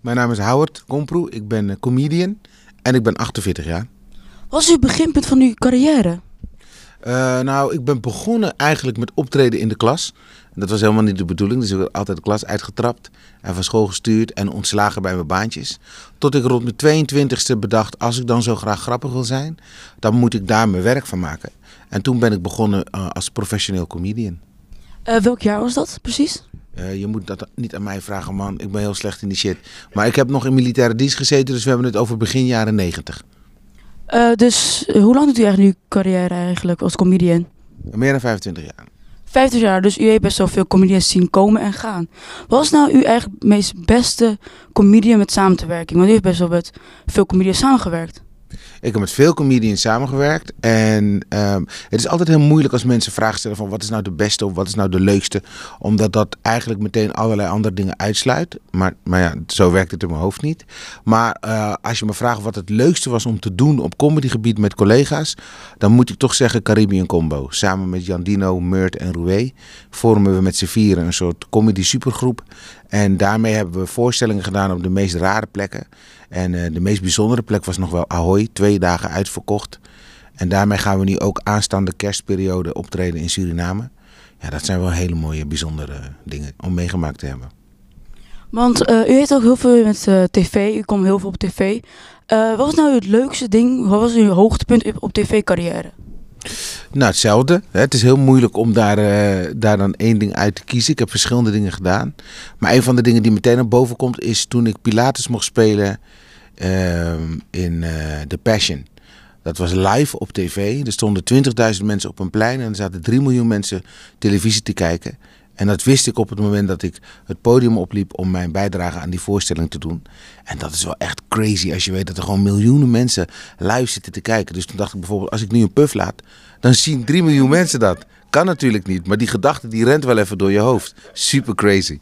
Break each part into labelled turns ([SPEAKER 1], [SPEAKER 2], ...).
[SPEAKER 1] Mijn naam is Howard Komproe, ik ben eh, comedian en ik ben 48 jaar.
[SPEAKER 2] Wat is uw beginpunt van uw carrière?
[SPEAKER 1] Uh, nou, ik ben begonnen eigenlijk met optreden in de klas. Dat was helemaal niet de bedoeling, dus ik werd altijd de klas uitgetrapt en van school gestuurd en ontslagen bij mijn baantjes. Tot ik rond mijn 22e bedacht, als ik dan zo graag grappig wil zijn, dan moet ik daar mijn werk van maken. En toen ben ik begonnen uh, als professioneel comedian.
[SPEAKER 2] Uh, welk jaar was dat precies?
[SPEAKER 1] Uh, je moet dat niet aan mij vragen, man. Ik ben heel slecht in die shit. Maar ik heb nog in militaire dienst gezeten, dus we hebben het over begin jaren 90.
[SPEAKER 2] Uh, dus hoe lang doet u eigenlijk uw carrière eigenlijk als comedian?
[SPEAKER 1] Meer dan 25 jaar.
[SPEAKER 2] 50 jaar, dus u heeft best wel veel comedians zien komen en gaan. Wat is nou uw eigenlijk meest beste comedian met samen te werken? Want u heeft best wel met veel comedians samengewerkt.
[SPEAKER 1] Ik heb met veel comedians samengewerkt. En um, het is altijd heel moeilijk als mensen vragen stellen van wat is nou de beste of wat is nou de leukste. Omdat dat eigenlijk meteen allerlei andere dingen uitsluit. Maar, maar ja, zo werkt het in mijn hoofd niet. Maar uh, als je me vraagt wat het leukste was om te doen op comedygebied met collega's. Dan moet ik toch zeggen Caribbean Combo. Samen met Jandino, Murt en Roué vormen we met z'n vieren een soort comedy supergroep. En daarmee hebben we voorstellingen gedaan op de meest rare plekken. En uh, de meest bijzondere plek was nog wel Ahoy, twee dagen uitverkocht. En daarmee gaan we nu ook aanstaande kerstperiode optreden in Suriname. Ja, dat zijn wel hele mooie, bijzondere dingen om meegemaakt te hebben.
[SPEAKER 2] Want uh, u heeft ook heel veel met uh, tv, u komt heel veel op tv. wat was nou het leukste ding, wat was uw hoogtepunt op tv-carrière?
[SPEAKER 1] Nou, hetzelfde. Het is heel moeilijk om daar, daar dan één ding uit te kiezen. Ik heb verschillende dingen gedaan. Maar een van de dingen die meteen naar boven komt is toen ik Pilates mocht spelen uh, in The Passion. Dat was live op tv. Er stonden 20.000 mensen op een plein en er zaten 3 miljoen mensen televisie te kijken. En dat wist ik op het moment dat ik het podium opliep om mijn bijdrage aan die voorstelling te doen. En dat is wel echt crazy als je weet dat er gewoon miljoenen mensen live zitten te kijken. Dus toen dacht ik bijvoorbeeld, als ik nu een puff laat, dan zien 3 miljoen mensen dat. Kan natuurlijk niet, maar die gedachte die rent wel even door je hoofd. Super crazy.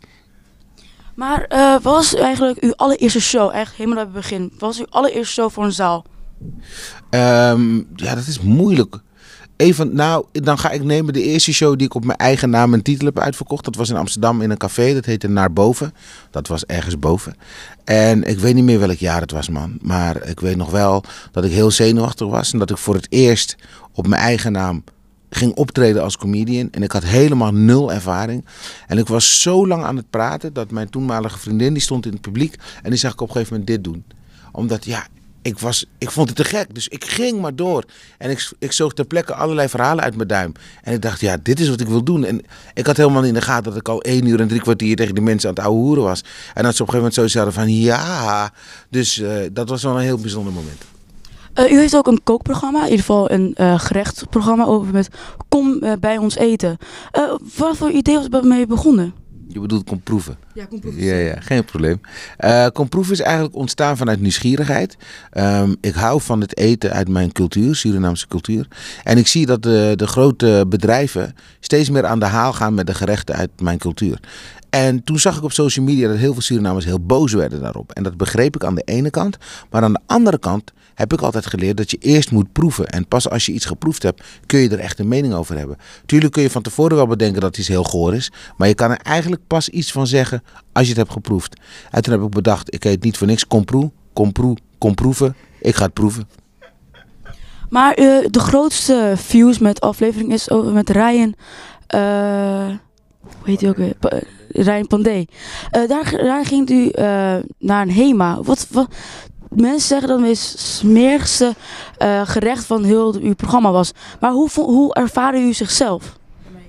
[SPEAKER 2] Maar uh, wat was eigenlijk uw allereerste show, echt helemaal bij het begin? Wat was uw allereerste show voor een zaal?
[SPEAKER 1] Um, ja, dat is moeilijk. Even, nou, dan ga ik nemen de eerste show die ik op mijn eigen naam en titel heb uitverkocht. Dat was in Amsterdam in een café, dat heette Naar Boven. Dat was ergens boven. En ik weet niet meer welk jaar het was, man. Maar ik weet nog wel dat ik heel zenuwachtig was. En dat ik voor het eerst op mijn eigen naam ging optreden als comedian. En ik had helemaal nul ervaring. En ik was zo lang aan het praten dat mijn toenmalige vriendin, die stond in het publiek. En die zag ik op een gegeven moment dit doen. Omdat, ja, ik, was, ik vond het te gek. Dus ik ging maar door. En ik, ik zoog ter plekke allerlei verhalen uit mijn duim. En ik dacht, ja, dit is wat ik wil doen. En ik had helemaal in de gaten dat ik al één uur en drie kwartier tegen die mensen aan het ouwe hoeren was. En dat ze op een gegeven moment zo zeiden van, ja. Dus uh, dat was wel een heel bijzonder moment.
[SPEAKER 2] Uh, u heeft ook een kookprogramma, in ieder geval een uh, gerechtprogramma over met Kom uh, bij ons eten. wat voor idee was mee begonnen?
[SPEAKER 1] Je bedoelt kom proeven?
[SPEAKER 2] Ja, kom proeven.
[SPEAKER 1] Ja, ja geen probleem. Uh, kom proeven is eigenlijk ontstaan vanuit nieuwsgierigheid. Um, ik hou van het eten uit mijn cultuur, Surinaamse cultuur. En ik zie dat de, de grote bedrijven steeds meer aan de haal gaan met de gerechten uit mijn cultuur. En toen zag ik op social media dat heel veel Surinamers heel boos werden daarop. En dat begreep ik aan de ene kant. Maar aan de andere kant heb ik altijd geleerd dat je eerst moet proeven. En pas als je iets geproefd hebt, kun je er echt een mening over hebben. Tuurlijk kun je van tevoren wel bedenken dat iets heel goor is. Maar je kan er eigenlijk pas iets van zeggen als je het hebt geproefd. En toen heb ik bedacht, ik heet niet voor niks komproe, komproe, komproeven. Ik ga het proeven.
[SPEAKER 2] Maar uh, de grootste views met aflevering is over met Ryan. Uh, hoe heet hij ook weer? Ryan Pandey. Uh, daar, ging u naar een HEMA. Wat, wat, mensen zeggen dat het meest smerigste gerecht van heel uw programma was. Maar hoe, hoe ervaren u zichzelf?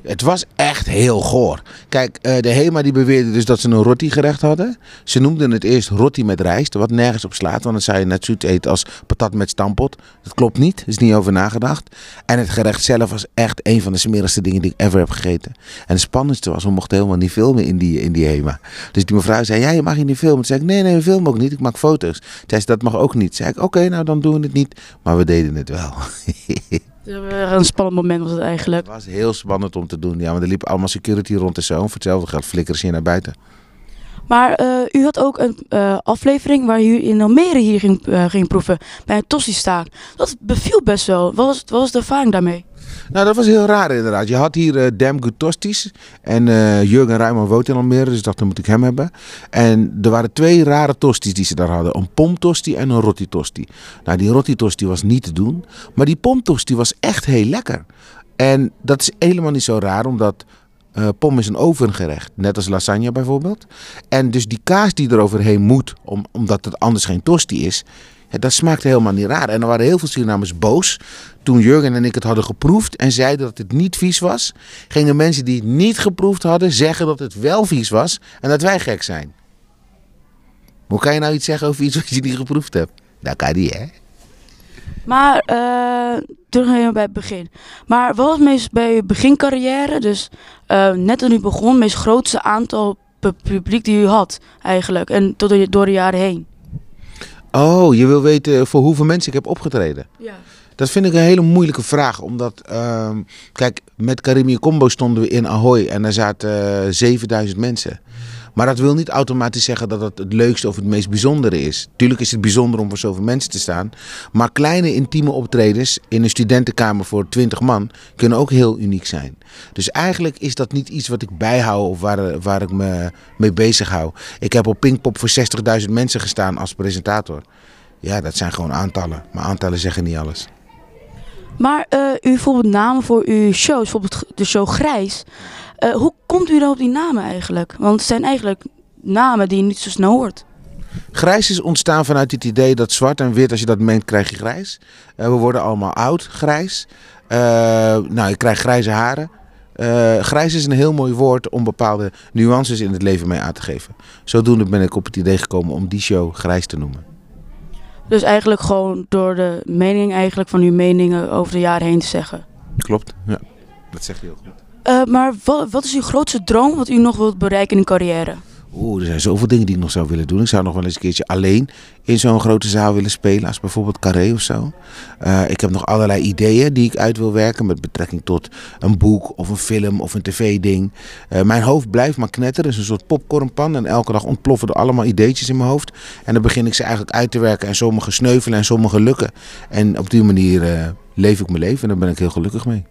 [SPEAKER 1] Het was echt heel goor. Kijk, uh, de HEMA die beweerde dus dat ze een roti gerecht hadden. Ze noemden het eerst roti met rijst, wat nergens op slaat. Want dan zou je net zoet eten als patat met stampot. Dat klopt niet, is niet over nagedacht. En het gerecht zelf was echt een van de smerigste dingen die ik ever heb gegeten. En het spannendste was, we mochten helemaal niet filmen in die, in die HEMA. Dus die mevrouw zei, ja, je mag hier niet filmen. Toen zei ik, nee, nee, we filmen ook niet, ik maak foto's. Toen zei ze, dat mag ook niet. Toen zei ik, oké, nou dan doen we het niet. Maar we deden het wel.
[SPEAKER 2] Een spannend moment was het eigenlijk.
[SPEAKER 1] Het was heel spannend om te doen. Ja, want er liep allemaal security rond en zo. Voor hetzelfde geld flikkeren ze hier naar buiten.
[SPEAKER 2] Maar uh, u had ook een uh, aflevering waar u in Almere hier ging, uh, ging proeven. Bij een tossie staan. Dat beviel best wel. Wat was, wat was de ervaring daarmee?
[SPEAKER 1] Nou, dat was heel raar inderdaad. Je had hier uh, Damn Good Tosties. En uh, Jurgen Rijman woont in Almere, dus ik dacht, dan moet ik hem hebben. En er waren twee rare tosties die ze daar hadden. Een pomtosti en een rotti tosti. Nou, die rotti tosti was niet te doen. Maar die pomtosti was echt heel lekker. En dat is helemaal niet zo raar, omdat uh, pom is een ovengerecht, net als lasagne bijvoorbeeld. En dus die kaas die er overheen moet, om, omdat het anders geen tosti is, dat smaakte helemaal niet raar. En er waren heel veel Surinamers boos. Toen Jurgen en ik het hadden geproefd en zeiden dat het niet vies was, gingen mensen die het niet geproefd hadden zeggen dat het wel vies was en dat wij gek zijn. Hoe kan je nou iets zeggen over iets wat je niet geproefd hebt? Dat kan niet, hè?
[SPEAKER 2] Maar uh, terug bij het begin. Maar wat was meest bij je begincarrière, dus uh, net toen u begon, het meest grootste aantal publiek die u had eigenlijk en tot door de jaren heen?
[SPEAKER 1] Oh, je wil weten voor hoeveel mensen ik heb opgetreden?
[SPEAKER 2] Ja.
[SPEAKER 1] Dat vind ik een hele moeilijke vraag, omdat, uh, kijk, met Caribbean Combo stonden we in Ahoy en daar zaten uh, 7000 mensen. Maar dat wil niet automatisch zeggen dat het het leukste of het meest bijzondere is. Tuurlijk is het bijzonder om voor zoveel mensen te staan. Maar kleine intieme optredens in een studentenkamer voor 20 man kunnen ook heel uniek zijn. Dus eigenlijk is dat niet iets wat ik bijhoud of waar, waar ik me mee bezig hou. Ik heb op Pinkpop voor 60.000 mensen gestaan als presentator. Ja, dat zijn gewoon aantallen. Maar aantallen zeggen niet alles.
[SPEAKER 2] Maar uh, u bijvoorbeeld namen voor uw shows, bijvoorbeeld de show Grijs. Uh, hoe komt u dan op die namen eigenlijk? Want het zijn eigenlijk namen die je niet zo snel hoort.
[SPEAKER 1] Grijs is ontstaan vanuit het idee dat zwart en wit, als je dat mengt, krijg je grijs. Uh, we worden allemaal oud, grijs. Uh, nou, je krijgt grijze haren. grijs is een heel mooi woord om bepaalde nuances in het leven mee aan te geven. Zodoende ben ik op het idee gekomen om die show grijs te noemen.
[SPEAKER 2] Dus eigenlijk gewoon door de mening eigenlijk van uw meningen over de jaren heen te zeggen.
[SPEAKER 1] Klopt, ja. Dat zeg je heel goed.
[SPEAKER 2] Uh, maar wat, wat, is uw grootste droom wat u nog wilt bereiken in uw carrière?
[SPEAKER 1] Oeh, er zijn zoveel dingen die ik nog zou willen doen. Ik zou nog wel eens een keertje alleen in zo'n grote zaal willen spelen, als bijvoorbeeld Carré of zo. Uh, ik heb nog allerlei ideeën die ik uit wil werken met betrekking tot een boek of een film of een tv-ding. Uh, mijn hoofd blijft maar knetteren, is een soort popcornpan en elke dag ontploffen er allemaal ideetjes in mijn hoofd. En dan begin ik ze eigenlijk uit te werken en sommige sneuvelen en sommige lukken. En op die manier uh, leef ik mijn leven en daar ben ik heel gelukkig mee.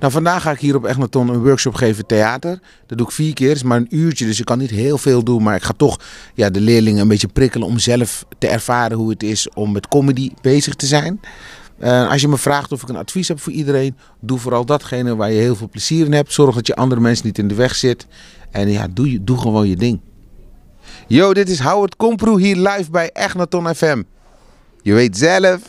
[SPEAKER 1] Nou, vandaag ga ik hier op Egnaton een workshop geven theater. Dat doe ik vier keer, het is maar een uurtje, dus ik kan niet heel veel doen. Maar ik ga toch ja, de leerlingen een beetje prikkelen om zelf te ervaren hoe het is om met comedy bezig te zijn. Uh, als je me vraagt of ik een advies heb voor iedereen, doe vooral datgene waar je heel veel plezier in hebt. Zorg dat je andere mensen niet in de weg zit. En ja, doe, doe gewoon je ding. Yo, dit is Howard Komproe hier live bij Egnaton FM. Je weet zelf.